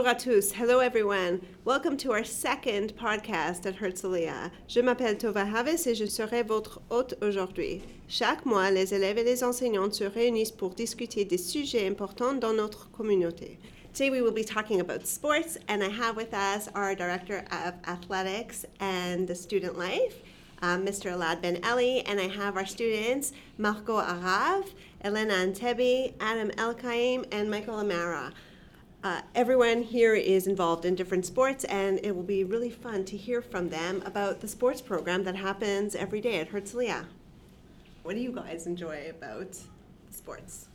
Bonjour à tous. Hello, everyone. Welcome to our second podcast at Herzliya. Je m'appelle Tova Havis et je serai votre hôte aujourd'hui. Chaque mois, les élèves et les enseignants se réunissent pour discuter des sujets importants dans notre communauté. Today, we will be talking about sports, and I have with us our Director of Athletics and the Student Life, uh, Mr. Elad Ben Eli, and I have our students, Marco Arav, Elena Antebi, Adam Elkaim, and Michael Amara. Uh, everyone here is involved in different sports, and it will be really fun to hear from them about the sports program that happens every day at Herzliya. What do you guys enjoy about sports?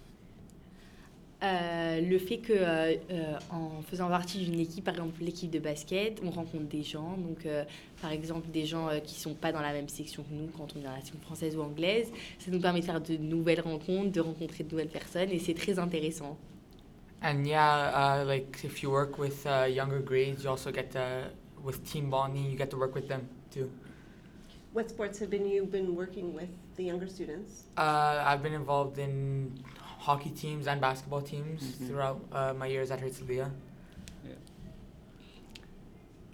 Euh, le fait que euh, euh, en faisant partie d'une équipe, par exemple l'équipe de basket, on rencontre des gens, donc euh, par exemple des gens euh, qui sont pas dans la même section que nous quand on est dans la section française ou anglaise, ça nous permet de faire de nouvelles rencontres, de rencontrer de nouvelles personnes et c'est très intéressant. And yeah, uh, like if you work with uh, younger grades, you also get to, with team bonding, you get to work with them too. What sports have been you been working with the younger students? Uh, I've been involved in hockey teams and basketball teams Mhm. throughout uh, my years at Herzliya.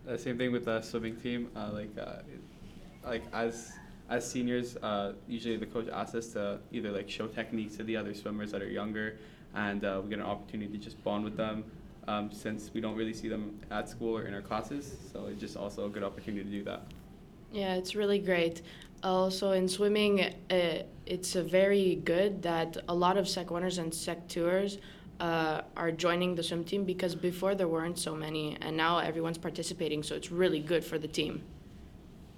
Uh, same thing with the swimming team. Uh, like, uh, like as as seniors, uh, usually the coach asks us to either like show techniques to the other swimmers that are younger, and uh, we get an opportunity to just bond with them. Um, since we don't really see them at school or in our classes, so it's just also a good opportunity to do that. Yeah, it's really great. Also, in swimming, uh, it's uh, very good that a lot of Sec 1ers and Sec 2ers uh, are joining the swim team because before there weren't so many, and now everyone's participating, so it's really good for the team.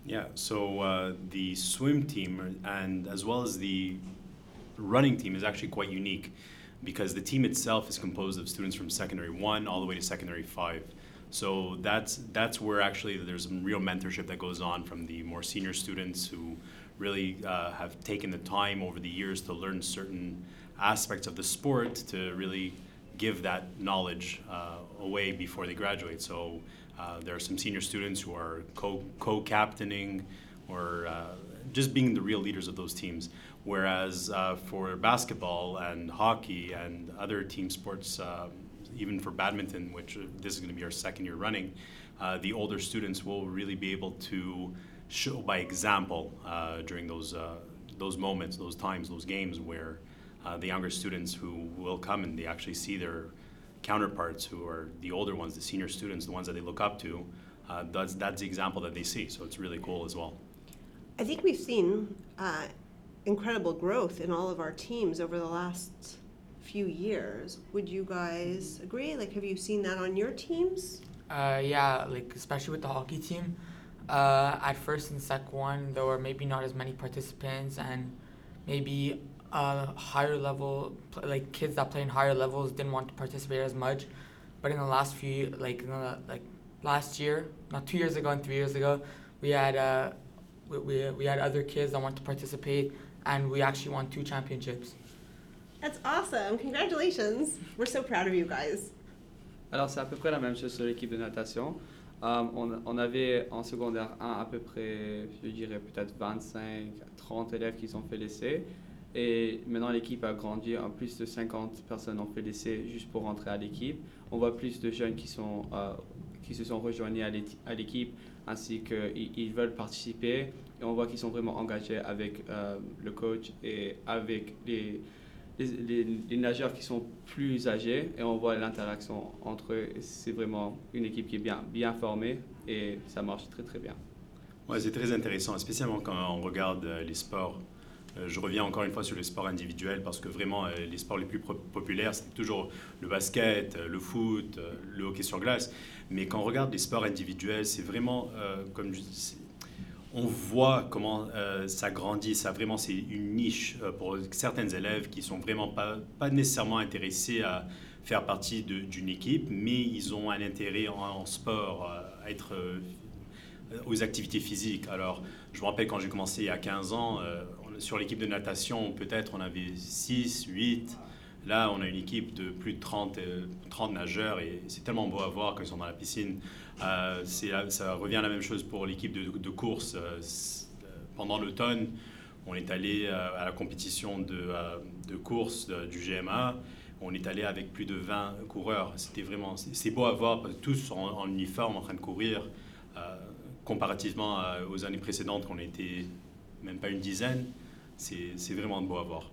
Yeah, so uh, the swim team and as well as the running team is actually quite unique because the team itself is composed of students from secondary one all the way to secondary five. So that's that's where actually there's some real mentorship that goes on from the more senior students who really uh, have taken the time over the years to learn certain aspects of the sport to really give that knowledge uh, away before they graduate. So uh, there are some senior students who are co co captaining or uh, just being the real leaders of those teams. Whereas uh, for basketball and hockey and other team sports, um, even for badminton, which uh, this is going to be our second year running, uh, the older students will really be able to show by example uh, during those uh, those moments, those times, those games where the younger students who will come and they actually see their counterparts who are the older ones, the senior students, the ones that they look up to. That's that's the example that they see. So it's really cool as well. I think we've seen uh, incredible growth in all of our teams over the last few years. Would you guys agree? Like, have you seen that on your teams? Uh, yeah, like especially with the hockey team. Uh, at first in Sec 1, there were maybe not as many participants and maybe uh, higher level, like kids that play in higher levels didn't want to participate as much. But in the last few, like the, like last year, not two years ago and three years ago, we had uh, we, we, we had other kids that want to participate, and we actually won two championships. That's awesome. Congratulations. We're so proud of you guys. Alors c'est à peu près la même chose sur l'équipe de natation. Um, on, on avait en secondaire 1 à peu près, je dirais peut-être 25 à 30 élèves qui sont fait l'essai. Et maintenant l'équipe a grandi, en plus de 50 personnes ont fait l'essai juste pour rentrer à l'équipe. On voit plus de jeunes qui, sont, euh, qui se sont l'éti- à l'équipe ainsi qu'ils ils veulent participer. Et on voit qu'ils sont vraiment engagés avec euh, le coach et avec les, les, nageurs qui sont plus âgés et on voit l'interaction entre eux. C'est vraiment une équipe qui est bien, bien formée et ça marche très très bien. Ouais, c'est très intéressant, spécialement quand on regarde euh, les sports. Euh, je reviens encore une fois sur les sports individuels parce que vraiment, euh, les sports les plus populaires, c'est toujours le basket, euh, le foot, le hockey sur glace. Mais quand on regarde les sports individuels, c'est vraiment, comme on voit comment ça grandit. Ça vraiment, c'est une niche pour certains élèves qui sont vraiment pas, pas nécessairement intéressés à faire partie d'une équipe, mais ils ont un intérêt en, sport, à être aux activités physiques. Alors, je me rappelle quand j'ai commencé il y a 15 ans, sur l'équipe de natation, peut-être on avait 6, 8. Là, on a une équipe de plus de 30, euh, 30 nageurs et c'est tellement beau à voir quand ils sont dans la piscine. Euh, ça revient à la même chose pour l'équipe de, course. Euh, euh, pendant l'automne, on est allé euh, à la compétition de, euh, de course du GMA. on est allé avec plus de 20 coureurs. C'était vraiment, c'est beau à voir, tous en, en, uniforme, en train de courir, euh, comparativement aux années précédentes, qu'on était même pas une dizaine. C'est vraiment beau à voir.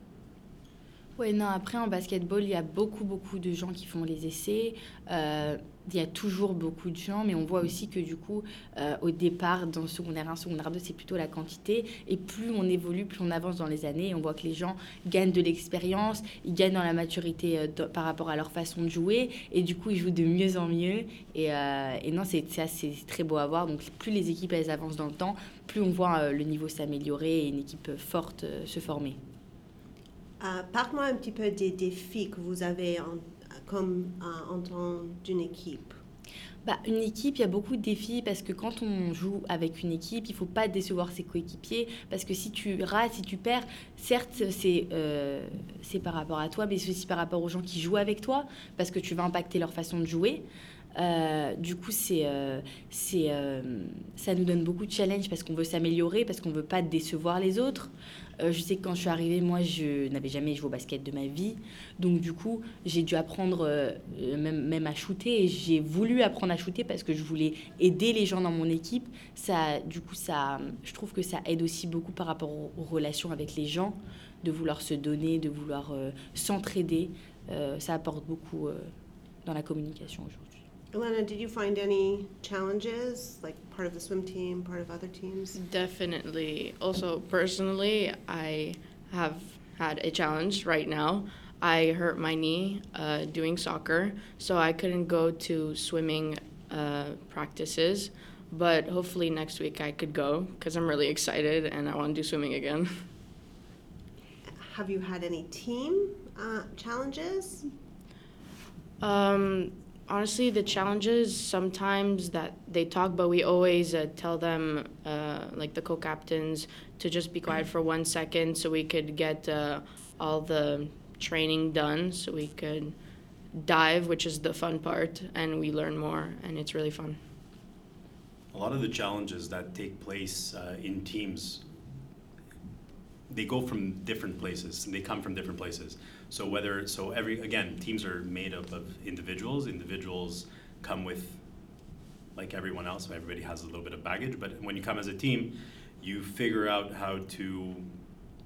Oui, non, après en basketball, il y a beaucoup, beaucoup de gens qui font les essais. Euh, il y a toujours beaucoup de gens, mais on voit aussi que du coup, euh, au départ, dans secondaire 1, secondaire 2, c'est plutôt la quantité. Et plus on évolue, plus on avance dans les années, on voit que les gens gagnent de l'expérience, ils gagnent dans la maturité euh, par rapport à leur façon de jouer, et du coup, ils jouent de mieux en mieux. Et, et non, c'est très beau à voir. Donc, plus les équipes elles avancent dans le temps, plus on voit le niveau s'améliorer et une équipe forte se former. Euh, Parle-moi un petit peu des défis que vous avez en, comme euh, en tant d'une équipe. Bah, une équipe, il y a beaucoup de défis parce que quand on joue avec une équipe, il faut pas décevoir ses coéquipiers parce que si tu rates, si tu perds, certes c'est euh, c'est par rapport à toi, mais c'est aussi par rapport aux gens qui jouent avec toi parce que tu vas impacter leur façon de jouer. Euh, du coup, c'est, euh, euh, ça nous donne beaucoup de challenge parce qu'on veut s'améliorer, parce qu'on veut pas décevoir les autres. je sais que quand je suis arrivée, moi, je n'avais jamais joué au basket de ma vie. Donc, du coup, j'ai dû apprendre même, même à shooter. J'ai voulu apprendre à shooter parce que je voulais aider les gens dans mon équipe. Ça, du coup, ça, je trouve que ça aide aussi beaucoup par rapport aux, aux relations avec les gens, de vouloir se donner, de vouloir s'entraider. ça apporte beaucoup dans la communication aujourd'hui. Elena, did you find any challenges, like part of the swim team, part of other teams? Definitely. Also, personally, I have had a challenge right now. I hurt my knee uh, doing soccer, so I couldn't go to swimming uh, practices. But hopefully next week I could go because I'm really excited and I want to do swimming again. Have you had any team uh, challenges? Um, honestly, the challenges sometimes that they talk, but we always uh, tell them, uh, like the co captains, to just be quiet for one second so we could get uh, all the training done so we could dive, which is the fun part, and we learn more, and it's really fun. A lot of the challenges that take place uh, in teams they go from different places and they come from different places so whether so every again teams are made up of individuals. Individuals come with like everyone else everybody has a little bit of baggage. But when you come as a team you figure out how to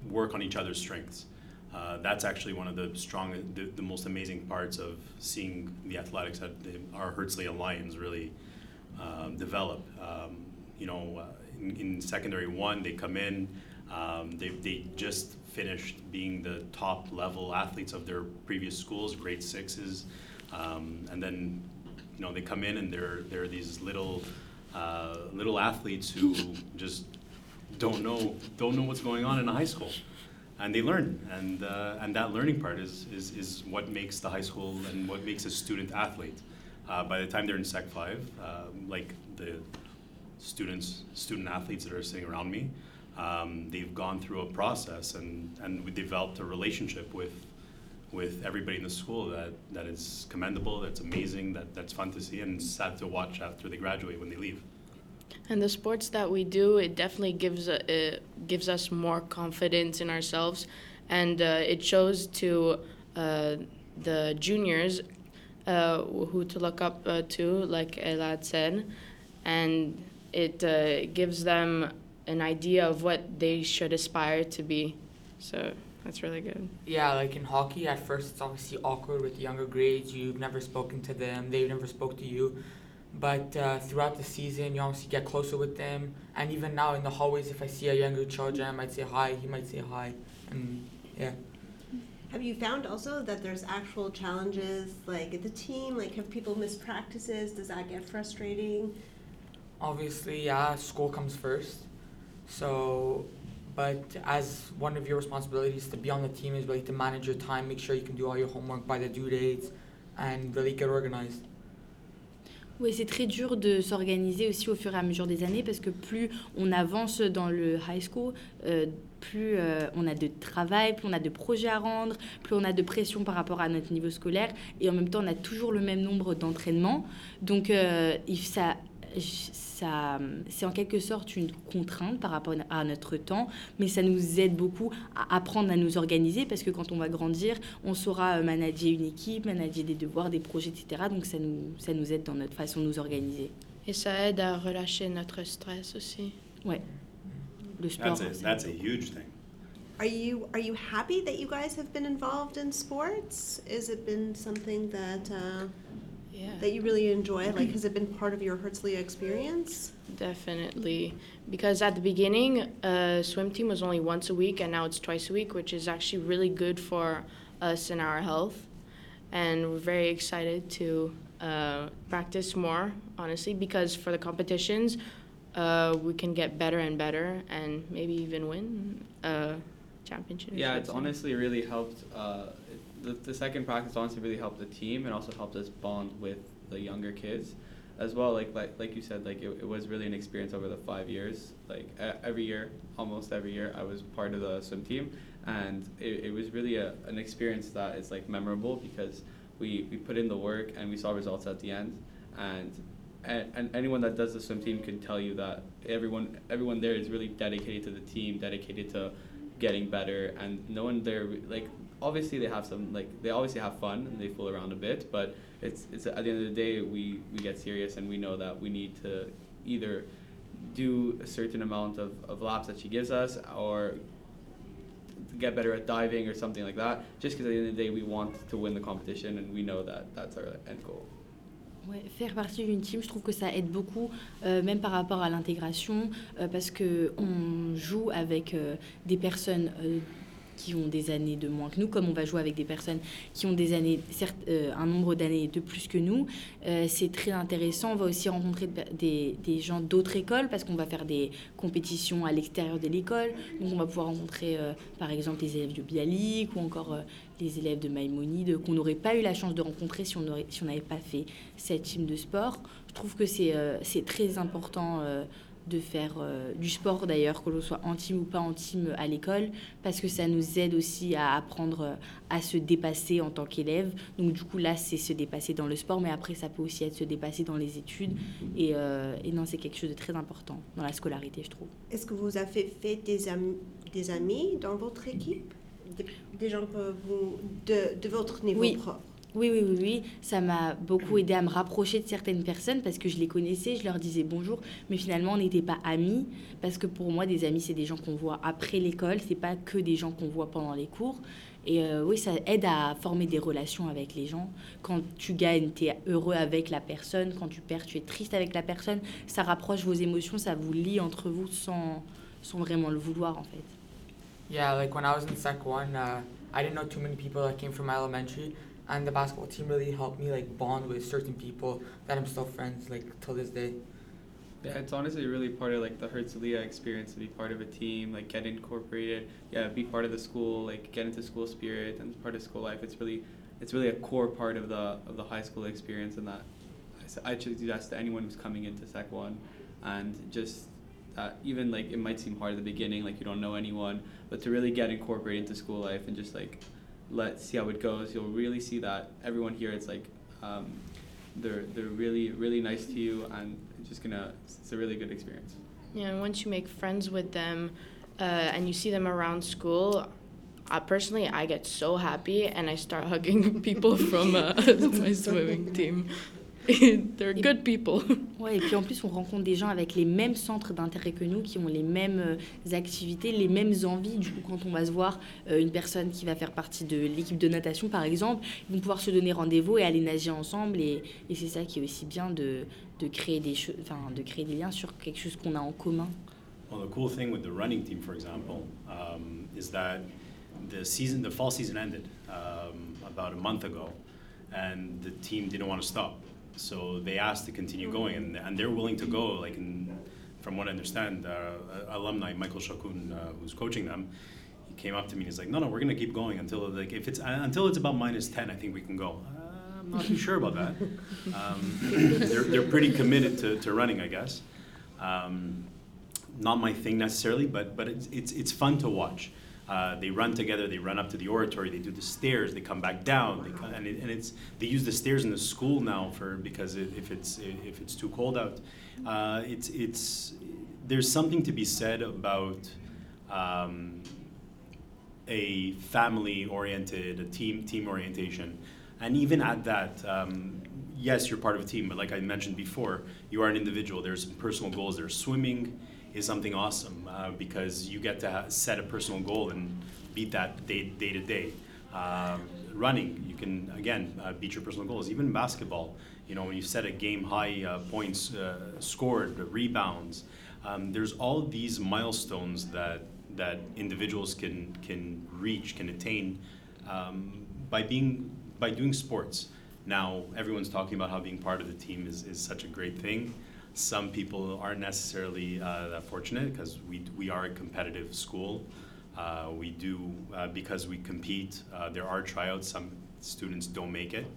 work on each other's strengths. Uh, that's actually one of the strong the, the, most amazing parts of seeing the athletics that the, our Herzliya Lions really um, develop. Um, you know uh, in, in secondary one they come in um, they, they just finished being the top level athletes of their previous schools, grade sixes, um, and then you know they come in and they're they're these little uh, little athletes who just don't know don't know what's going on in a high school, and they learn, and uh, and that learning part is, is is what makes the high school and what makes a student athlete. Uh, by the time they're in Sec five, uh, like the students student athletes that are sitting around me um, they've gone through a process and, and we developed a relationship with with everybody in the school that, that is commendable, that's amazing, that, that's fun to see, and sad to watch after they graduate when they leave. And the sports that we do, it definitely gives uh, it gives us more confidence in ourselves, and uh, it shows to uh, the juniors uh, who to look up uh, to, like Elad said, and it uh, gives them an idea of what they should aspire to be. So that's really good. Yeah, like in hockey, at first it's obviously awkward with the younger grades. You've never spoken to them, they've never spoke to you. But uh, throughout the season, you obviously get closer with them. And even now in the hallways, if I see a younger child, I might say hi, he might say hi. And yeah. Have you found also that there's actual challenges, like the team? Like, have people missed practices? Does that get frustrating? Obviously, yeah, school comes first. So, but as one of your responsibilities to be on the team is really to manage your time, make sure you can do all your homework by the due dates, and really get organized. Oui, c'est très dur de s'organiser aussi au fur et à mesure des années parce que plus on avance dans le high school, euh, plus euh, on a de travail, plus on a de projets à rendre, plus on a de pression par rapport à notre niveau scolaire et en même temps on a toujours le même nombre d'entraînements. Donc euh, ça, ça, c'est en quelque sorte une contrainte par rapport à notre temps, mais ça nous aide beaucoup à apprendre à nous organiser parce que quand on va grandir, on saura euh, manager une équipe, manager des devoirs, des projets, etc. Donc ça nous, ça nous aide dans notre façon de nous organiser. Et ça aide à relâcher notre stress aussi. Ouais. Le sport. That's a, that's a huge thing. Are you are you happy that you guys have been involved in sports? Has it been something that uh, Yeah. that you really enjoy? Like, has it been part of your Herzliya experience? Definitely. Because at the beginning, uh, swim team was only once a week, and now it's twice a week, which is actually really good for us and our health. And we're very excited to uh, practice more, honestly, because for the competitions, uh, we can get better and better and maybe even win a championship. Yeah, it's honestly really helped. The, the second practice honestly really helped the team and also helped us bond with the younger kids as well. Like like, like you said, like it, it was really an experience over the five years. Like every year, almost every year, I was part of the swim team, and it, it was really a, an experience that is like memorable because we, we put in the work and we saw results at the end, and and, and anyone that does the swim team can tell you that everyone everyone there is really dedicated to the team, dedicated to getting better, and no one there like obviously they have some like they obviously have fun and they fool around a bit, but it's it's at the end of the day we we get serious and we know that we need to either do a certain amount of, of laps that she gives us or get better at diving or something like that. Just because at the end of the day we want to win the competition and we know that that's our end goal. Ouais, faire partie d'une team, je trouve que ça aide beaucoup, euh, même par rapport à l'intégration, euh, parce que on joue avec euh, des personnes euh, qui ont des années de moins que nous, comme on va jouer avec des personnes qui ont des années, euh, un nombre d'années de plus que nous. Euh, c'est très intéressant. On va aussi rencontrer de- des, gens d'autres écoles, parce qu'on va faire des compétitions à l'extérieur de l'école. Donc on va pouvoir rencontrer, euh, par exemple, les élèves de Bialik ou encore les élèves de Maïmonide qu'on n'aurait pas eu la chance de rencontrer si on n'avait pas fait cette team de sport. Je trouve que c'est très important de faire euh, du sport d'ailleurs, que l'on soit team ou pas team à l'école, parce que ça nous aide aussi à apprendre euh, à se dépasser en tant qu'élève. Donc du coup là, c'est se dépasser dans le sport, mais après ça peut aussi être se dépasser dans les études. Et, euh, et non, c'est quelque chose de très important dans la scolarité, je trouve. Est-ce que vous avez fait des, am- des amis dans votre équipe? Des, des gens que vous, de, de votre niveau Oui. propre? Oui, oui, oui, oui. Ça m'a beaucoup aidé à me rapprocher de certaines personnes parce que je les connaissais, je leur disais bonjour, mais finalement on n'était pas amis parce que pour moi des amis c'est des gens qu'on voit après l'école, c'est pas que des gens qu'on voit pendant les cours. Et euh, oui, ça aide à former des relations avec les gens. Quand tu gagnes, tu es heureux avec la personne. Quand tu perds, tu es triste avec la personne. Ça rapproche vos émotions, ça vous lie entre vous sans, sans vraiment le vouloir en fait. Yeah, like when I was in Sec 1, uh, I didn't know too many people that came from elementary, and the basketball team really helped me like bond with certain people that I'm still friends like till this day. Yeah, it's honestly really part of like the Herzliya experience to be part of a team, like get incorporated, yeah, be part of the school, like get into school spirit and part of school life. It's really, it's really a core part of the of the high school experience, and that I, do that to anyone who's coming into Sec One, and just even like it might seem hard at the beginning, like you don't know anyone, but to really get incorporated into school life and just like let see how it goes, you'll really see that everyone here it's like. Um, they're they're really really nice to you and just gonna it's a really good experience Yeah, and once you make friends with them uh, and you see them around school, personally I get so happy and I start hugging people from uh, my swimming team. They're good people. Ouais, et puis en plus, on rencontre des gens avec les mêmes centres d'intérêt que nous, qui ont les mêmes euh, activités, les mêmes envies. Du coup, quand on va se voir, euh, une personne qui va faire partie de l'équipe de natation, par exemple, ils vont pouvoir se donner rendez-vous et aller nager ensemble. Et, et c'est ça qui est aussi bien de, de, créer des enfin, de créer des liens sur quelque chose qu'on a en commun. Well, the cool thing with the running team, for example, um, is that the season, the fall season ended um, about a month ago, and the team didn't want to stop. So they asked to continue going, and, and they're willing to go. Like, in, from what I understand, uh, alumni Michael Shakun, uh, who's coaching them, he came up to me and he's like, "No, no, we're gonna keep going until like if it's uh, until it's about minus ten, I think we can go." Uh, I'm not too sure about that. Um, they're, they're pretty committed to, to running, I guess. Um, not my thing necessarily, but but it's it's, it's fun to watch. Uh, they run together. They run up to the oratory. They do the stairs. They come back down. They come, and, it, and it's they use the stairs in the school now for because it, if it's if it's too cold out, uh, it's it's there's something to be said about um, a family oriented, a team team orientation, and even at that, um, yes, you're part of a team, but like I mentioned before, you are an individual. There's some personal goals. There's swimming is something awesome uh, because you get to set a personal goal and beat that day day to day. Uh, running, you can again uh, beat your personal goals. Even basketball, you know, when you set a game high uh, points uh, scored, rebounds, um, there's all these milestones that that individuals can can reach, can attain um, by being by doing sports. Now, everyone's talking about how being part of the team is, is such a great thing. Some people aren't necessarily uh, that fortunate because we, we are a competitive school. Uh, we do, uh, because we compete, uh, there are tryouts. Some students don't make it.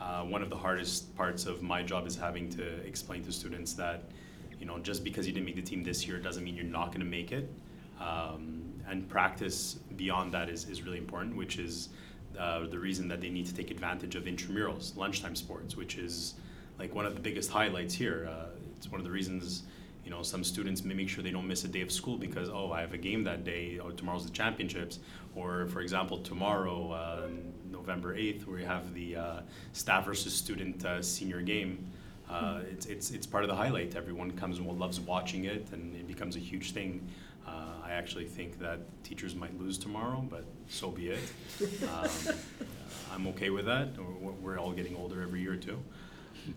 Uh, one of the hardest parts of my job is having to explain to students that, you know, just because you didn't make the team this year doesn't mean you're not going to make it. Um, and practice beyond that is, is really important, which is uh, the reason that they need to take advantage of intramurals, lunchtime sports, which is like one of the biggest highlights here. Uh, it's one of the reasons you know some students may make sure they don't miss a day of school because oh I have a game that day or tomorrow's the championships or for example tomorrow uh, November 8th we have the uh, staff versus student uh, senior game. Uh, it's, it's, it's part of the highlight. Everyone comes and loves watching it and it becomes a huge thing. Uh, I actually think that teachers might lose tomorrow but so be it. Um, I'm okay with that. We're all getting older every year too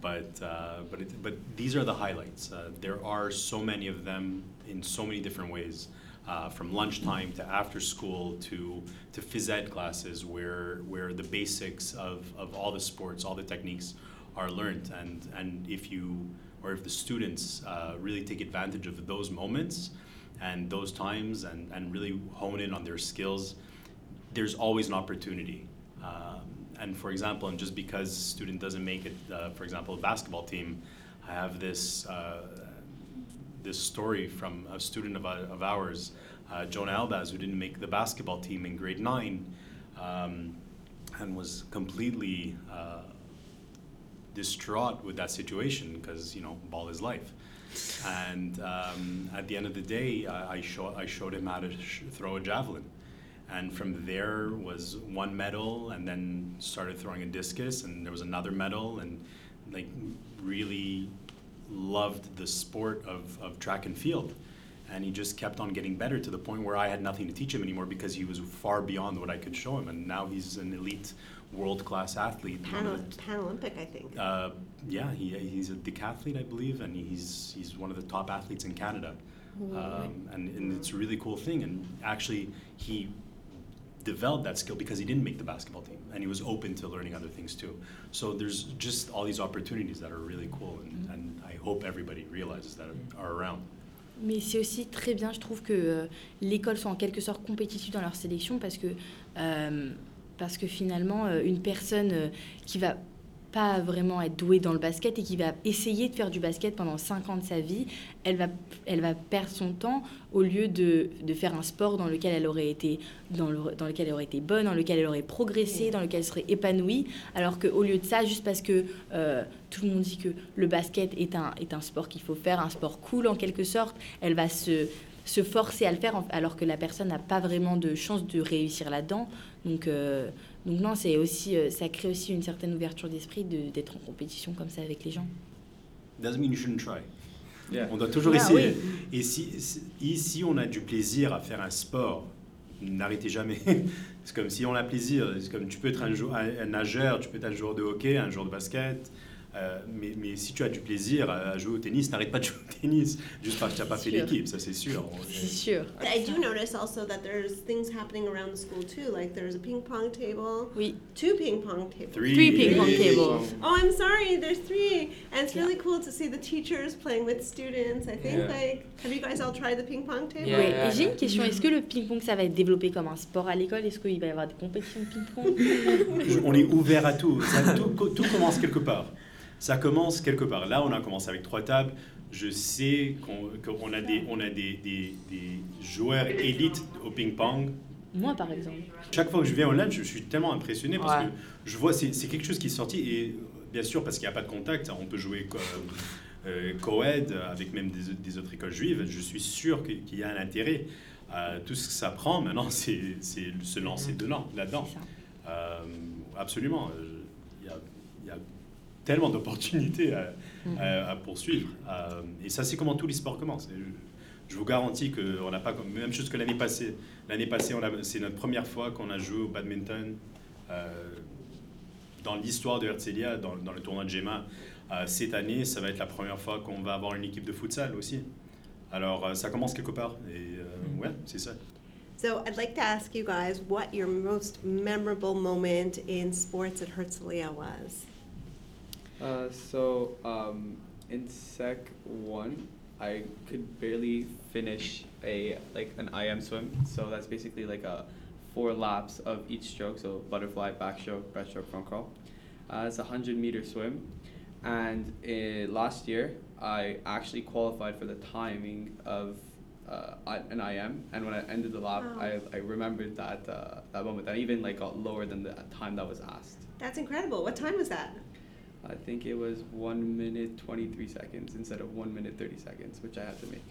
but uh, but it, but these are the highlights. Uh, there are so many of them in so many different ways, uh, from lunchtime to after school to to phys ed classes, where where the basics of, of all the sports, all the techniques, are learned. And and if you or if the students uh, really take advantage of those moments and those times and and really hone in on their skills, there's always an opportunity. Um, and for example, and just because student doesn't make it, uh, for example, a basketball team, I have this uh, this story from a student of, uh, of ours, uh, Jonah Albaz, who didn't make the basketball team in grade nine, um, and was completely uh, distraught with that situation because you know ball is life. And um, at the end of the day, I, I, show, I showed him how to sh- throw a javelin and from there was one medal and then started throwing a discus and there was another medal and like really loved the sport of, of track and field. And he just kept on getting better to the point where I had nothing to teach him anymore because he was far beyond what I could show him. And now he's an elite world class athlete. Pan, Olympic I think. Uh, yeah he, he's a decathlete I believe and he's he's one of the top athletes in Canada. Um, and, and it's a really cool thing. And actually he developed that skill because he didn't make the basketball team and he was open to learning other things too. So there's just all these opportunities that are really cool and, mm-hmm. and I hope everybody realizes that are around. Mais c'est aussi très bien, je trouve, que euh, l'école soit en quelque sorte compétitive dans leur sélection parce que, euh, parce que finalement, euh, une personne euh, qui va pas vraiment être douée dans le basket et qui va essayer de faire du basket pendant 5 ans de sa vie, elle va, elle va perdre son temps au lieu de, de faire un sport dans lequel elle aurait été dans, le, dans lequel elle aurait été bonne, dans lequel elle aurait progressé, dans lequel elle serait épanouie. Alors qu'au lieu de ça, juste parce que euh, tout le monde dit que le basket est un, est un sport qu'il faut faire, un sport cool en quelque sorte, elle va se, se forcer à le faire alors que la personne n'a pas vraiment de chance de réussir là-dedans. Donc, euh, donc non, c'est aussi, euh, ça crée aussi une certaine ouverture d'esprit d'être en compétition comme ça avec les gens. Doesn't mean you shouldn't try. On doit toujours ah essayer. Et si, si, on a du plaisir à faire un sport, n'arrêtez jamais. c'est comme si on a plaisir. C'est comme tu peux être un, un, nageur, tu peux être un joueur de hockey, un joueur de basket, Euh, mais, mais, si tu as du plaisir à jouer au tennis, n'arrête pas de jouer au tennis juste parce que tu n'as pas fait l'équipe, ça c'est sûr. C'est sûr. I do notice also that there's things happening around the school too, like there's a ping pong table. Oui. Two ping pong tables. Three, three ping pong tables. Oh, I'm sorry, there's three. And it's really cool to see the teachers playing with students. I think yeah. like, have you guys all tried the ping pong table? Yeah, oui. Et j'ai une question, est-ce que le ping pong ça va être développé comme un sport à l'école? Est-ce qu'il va y avoir des compétitions de ping pong? On est ouvert à tout. Ça, tout. Tout commence quelque part. Ça commence quelque part. Là, on a commencé avec trois tables. Je sais qu'on a, des, on a des, des, des joueurs élites au ping-pong Moi, par exemple. Chaque fois que je viens au LAN, je suis tellement impressionné parce Ouais. que je vois, c'est c'est quelque chose qui est sorti et bien sûr parce qu'il n'y a pas de contact, on peut jouer euh, co-ed avec même des, des autres écoles juives. Je suis sûr qu'il y a un intérêt. Euh, tout ce que ça prend maintenant, c'est se lancer dedans, là-dedans. Euh, absolument. Euh, Il y a, il y a tellement d'opportunités à, à- à poursuivre. Euh, et ça, c'est comment tous les sports commencent. Je, je vous garantis qu'on n'a pas comme même chose que l'année passée. L'année passée, c'est notre première fois qu'on a joué au badminton euh, dans l'histoire de Herzliya, dans, dans le tournoi de GEMA. Euh, cette année, ça va être la première fois qu'on va avoir une équipe de futsal aussi. Alors, euh, ça commence quelque part. Et euh, ouais, c'est ça. So I'd like to ask you guys what your most memorable moment in sports at Herzliya was. Uh, so um, in Sec One, I could barely finish a like an IM swim. So that's basically like a four laps of each stroke. So butterfly, backstroke, breaststroke, front crawl. Uh, it's a hundred meter swim, and uh, last year I actually qualified for the timing of uh, I- an IM. And when I ended the lap, Wow. I, I remembered that uh, that moment. I even like got lower than the time that was asked. That's incredible. What time was that? I think it was one minute twenty three seconds instead of one minute thirty seconds, which I had to make.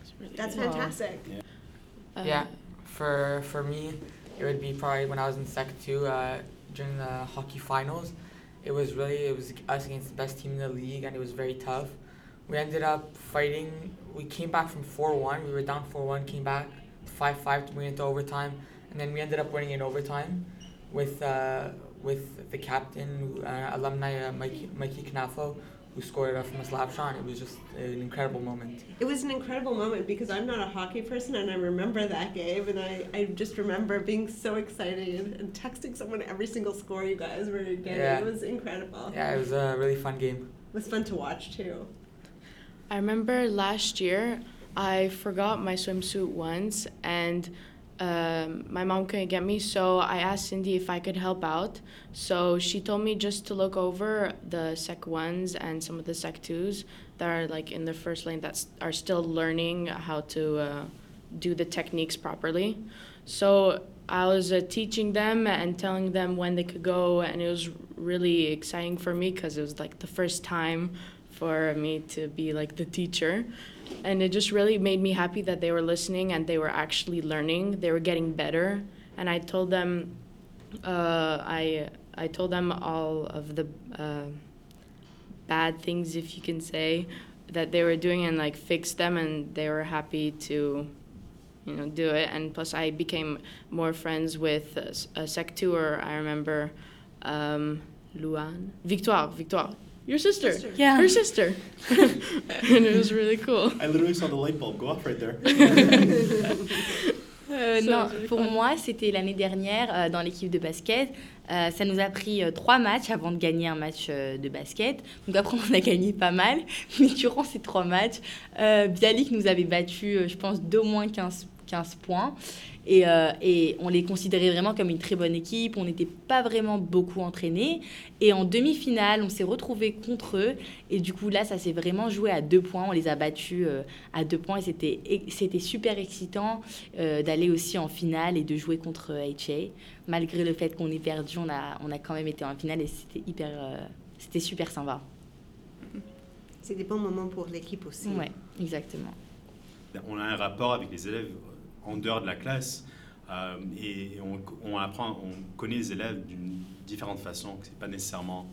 It's really That's good. fantastic. Uh, yeah, for for me, it would be probably when I was in Sec Two uh, during the hockey finals. It was really it was us against the best team in the league, and it was very tough. We ended up fighting. We came back from four one. We were down four one. Came back five five. We went into overtime, and then we ended up winning in overtime, with uh, with the captain, uh, alumni uh, Mikey Mikey Knafo, who scored uh, from a slap shot. It was just an incredible moment. It was an incredible moment because I'm not a hockey person and I remember that game and I, I just remember being so excited and texting someone every single score you guys were getting. Yeah. It was incredible. Yeah, it was a really fun game. It was fun to watch too. I remember last year I forgot my swimsuit once and um, my mom couldn't get me, so I asked Cindy if I could help out. So she told me just to look over the Sec 1s and some of the Sec 2s that are like in the first lane that are still learning how to uh, do the techniques properly. So I was uh, teaching them and telling them when they could go, and it was really exciting for me because it was like the first time for me to be like the teacher. And it just really made me happy that they were listening and they were actually learning. They were getting better. And I told them, uh, I I told them all of the uh, bad things, if you can say, that they were doing and like fixed them, and they were happy to, you know, do it. And plus, I became more friends with a, a sec tour. I remember, um, Luan, Victoire, Victoire, your sister, Sister. Yeah. her sister, and it was really cool. I literally saw the light bulb go off right there. Euh, non, pour fun. moi, c'était l'année dernière euh, dans l'équipe de basket. Euh, ça nous a pris euh, trois matchs avant de gagner un match euh, de basket. Donc après, on a gagné pas mal. Mais durant ces trois matchs, euh, Bialik nous avait battu, euh, je pense, d'au moins 15, 15 points. Et, euh, et on les considérait vraiment comme une très bonne équipe. On n'était pas vraiment beaucoup entraînés. Et en demi-finale, on s'est retrouvés contre eux. Et du coup, là, ça s'est vraiment joué à deux points. On les a battus euh, à deux points. Et c'était, c'était super excitant euh, d'aller aussi en finale et de jouer contre HA. Malgré le fait qu'on ait perdu, on a, on a quand même été en finale et c'était hyper, euh, c'était super sympa. C'est des bons moments pour l'équipe aussi. Ouais, exactement. On a un rapport avec les élèves en dehors de la classe euh, et on, apprend, on connaît les élèves d'une différente façon, que c'est pas nécessairement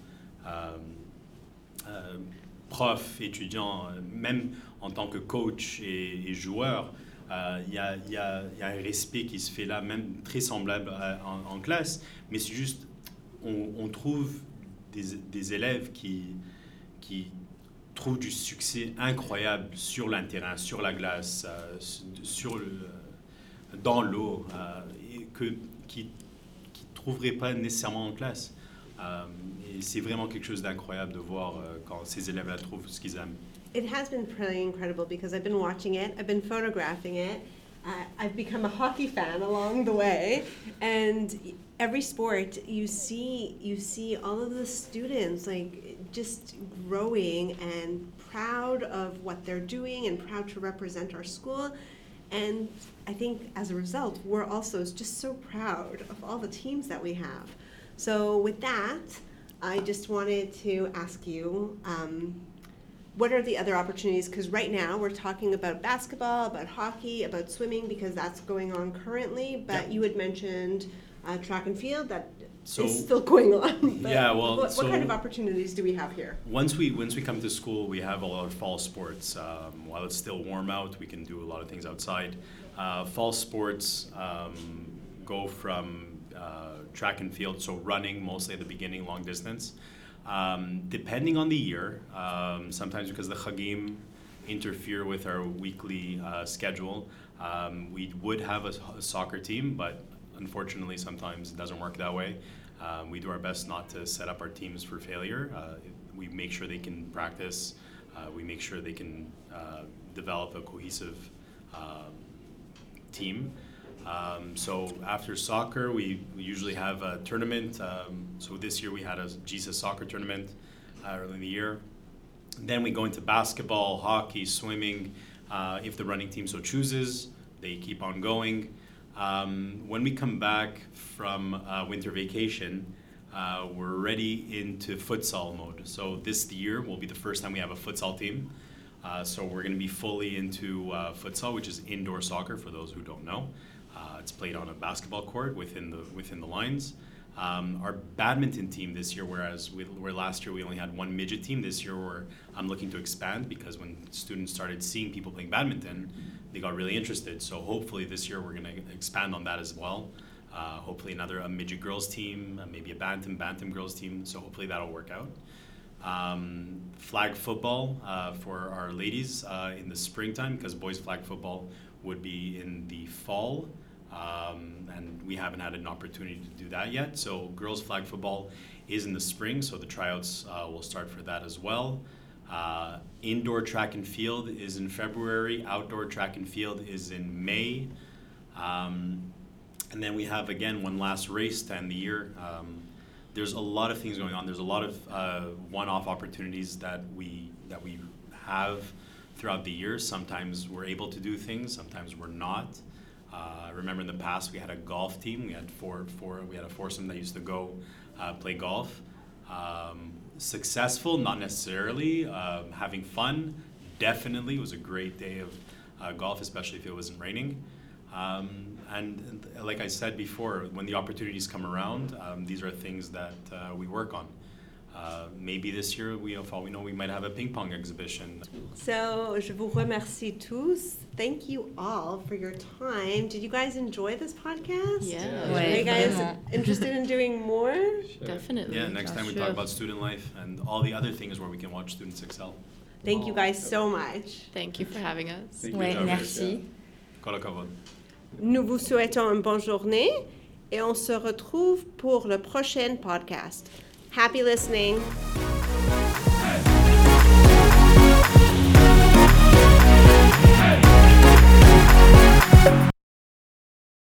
euh, euh, prof, étudiant, même en tant que coach et, joueur. Il y, a, y a- un respect qui se fait là, même très semblable en, classe, mais c'est juste, on, trouve des, élèves qui, qui trouvent du succès incroyable sur terrain, sur la glace, sur le, dans l'eau, euh, que, qui pas nécessairement en classe. Euh, et c'est vraiment quelque chose d'incroyable de voir euh, quand ces élèves-là trouvent ce qu'ils aiment. It has been pretty incredible because I've been watching it, I've been photographing it. Uh, I've become a hockey fan along the way, and every sport you see, you see all of the students like just growing and proud of what they're doing and proud to represent our school. And I think as a result, we're also just so proud of all the teams that we have. So, with that, I just wanted to ask you um, what are the other opportunities? Because right now we're talking about basketball, about hockey, about swimming, because that's going on currently. But Yeah. you had mentioned uh, track and field that is So- still going on. But Yeah, well, what, what kind of opportunities do we have here? Once we once we come to school, we have a lot of fall sports. Um, while it's still warm out, we can do a lot of things outside. Uh, fall sports um, go from uh, track and field, so running mostly at the beginning, long distance. Um, depending on the year, um, sometimes because the chagim interfere with our weekly uh, schedule, um, we would have a, a soccer team, but unfortunately, sometimes it doesn't work that way. Um, we do our best not to set up our teams for failure. Uh, we make sure they can practice. Uh, we make sure they can uh, develop a cohesive um, team. Um, so after soccer, we, usually have a tournament. Um, so this year we had a Jesus soccer tournament uh, early in the year. Then we go into basketball, hockey, swimming. Uh, if the running team so chooses, they keep on going. Um, when we come back from uh, winter vacation, uh, we're ready into futsal mode. So this year will be the first time we have a futsal team. Uh, so we're going to be fully into uh, futsal, which is indoor soccer for those who don't know. Uh, it's played on a basketball court within the within the lines. Um, our badminton team this year, whereas we, where last year we only had one midget team, this year we're, I'm looking to expand because when students started seeing people playing badminton, they got really interested. So hopefully this year we're going to expand on that as well. Uh, hopefully another a midget girls team, uh, maybe a bantam bantam girls team. So hopefully that'll work out. Um, flag football uh, for our ladies uh, in the springtime because boys flag football would be in the fall. Um, and we haven't had an opportunity to do that yet. So girls flag football is in the spring, so the tryouts uh, will start for that as well. Uh, indoor track and field is in February. Outdoor track and field is in May. Um, and then we have again one last race to end the year. Um, there's a lot of things going on. There's a lot of uh, one-off opportunities that we that we have throughout the year. Sometimes we're able to do things. Sometimes we're not. Uh, I remember in the past we had a golf team. We had four, four. We had a foursome that used to go uh, play golf. Um, successful, not necessarily. Um, having fun, definitely. It was a great day of uh, golf, especially if it wasn't raining. Um, and, and like I said before, when the opportunities come around, um, these are things that uh, we work on. Uh, maybe this year, we, for all we know, we might have a ping pong exhibition. So, je vous remercie tous. Thank you all for your time. Did you guys enjoy this podcast? Yeah. Are you guys interested in doing more? Sure. Definitely. Yeah, next time we talk about student life and all the other things where we can watch students excel. Thank you guys so much. Thank you for having us. Thank Ouais, merci. Kol hakavod. Nous vous souhaitons une bonne journée et on se retrouve pour le prochain podcast. Happy listening.